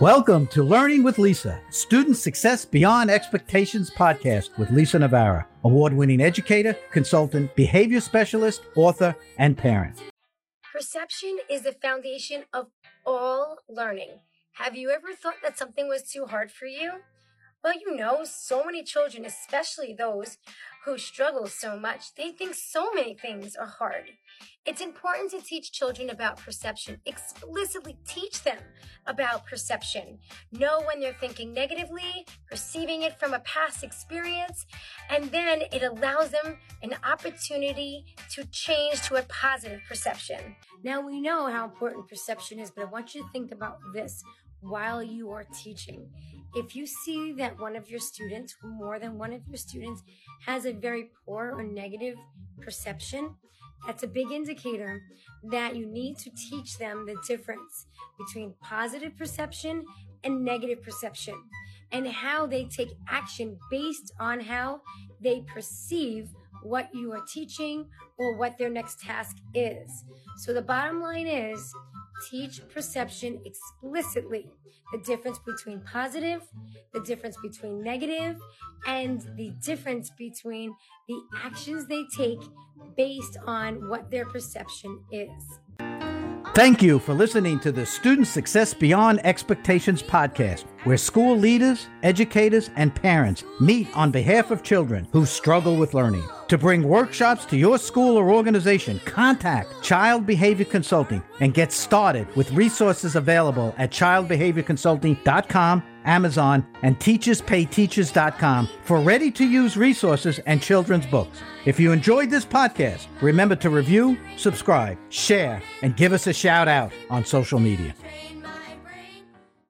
Welcome to Learning with Lisa, Student Success Beyond Expectations podcast with Lisa Navarra, award winning educator, consultant, behavior specialist, author, and parent. Perception is the foundation of all learning. Have you ever thought that something was too hard for you? Well, you know, so many children, especially those who struggle so much, they think so many things are hard. It's important to teach children about perception, explicitly teach them about perception. Know when they're thinking negatively, perceiving it from a past experience, and then it allows them an opportunity to change to a positive perception. Now, we know how important perception is, but I want you to think about this while you are teaching. If you see that one of your students, more than one of your students, has a very poor or negative perception, that's a big indicator that you need to teach them the difference between positive perception and negative perception and how they take action based on how they perceive what you are teaching or what their next task is. So the bottom line is teach perception explicitly the difference between positive, the difference between negative, and the difference between the actions they take based on what their perception is. Thank you for listening to the Student Success Beyond Expectations podcast, where school leaders, educators, and parents meet on behalf of children who struggle with learning. To bring workshops to your school or organization, contact Child Behavior Consulting and get started with resources available at childbehaviorconsulting.com Amazon, and teacherspayteachers.com for ready to use resources and children's books. If you enjoyed this podcast, remember to review, subscribe, share, and give us a shout out on social media.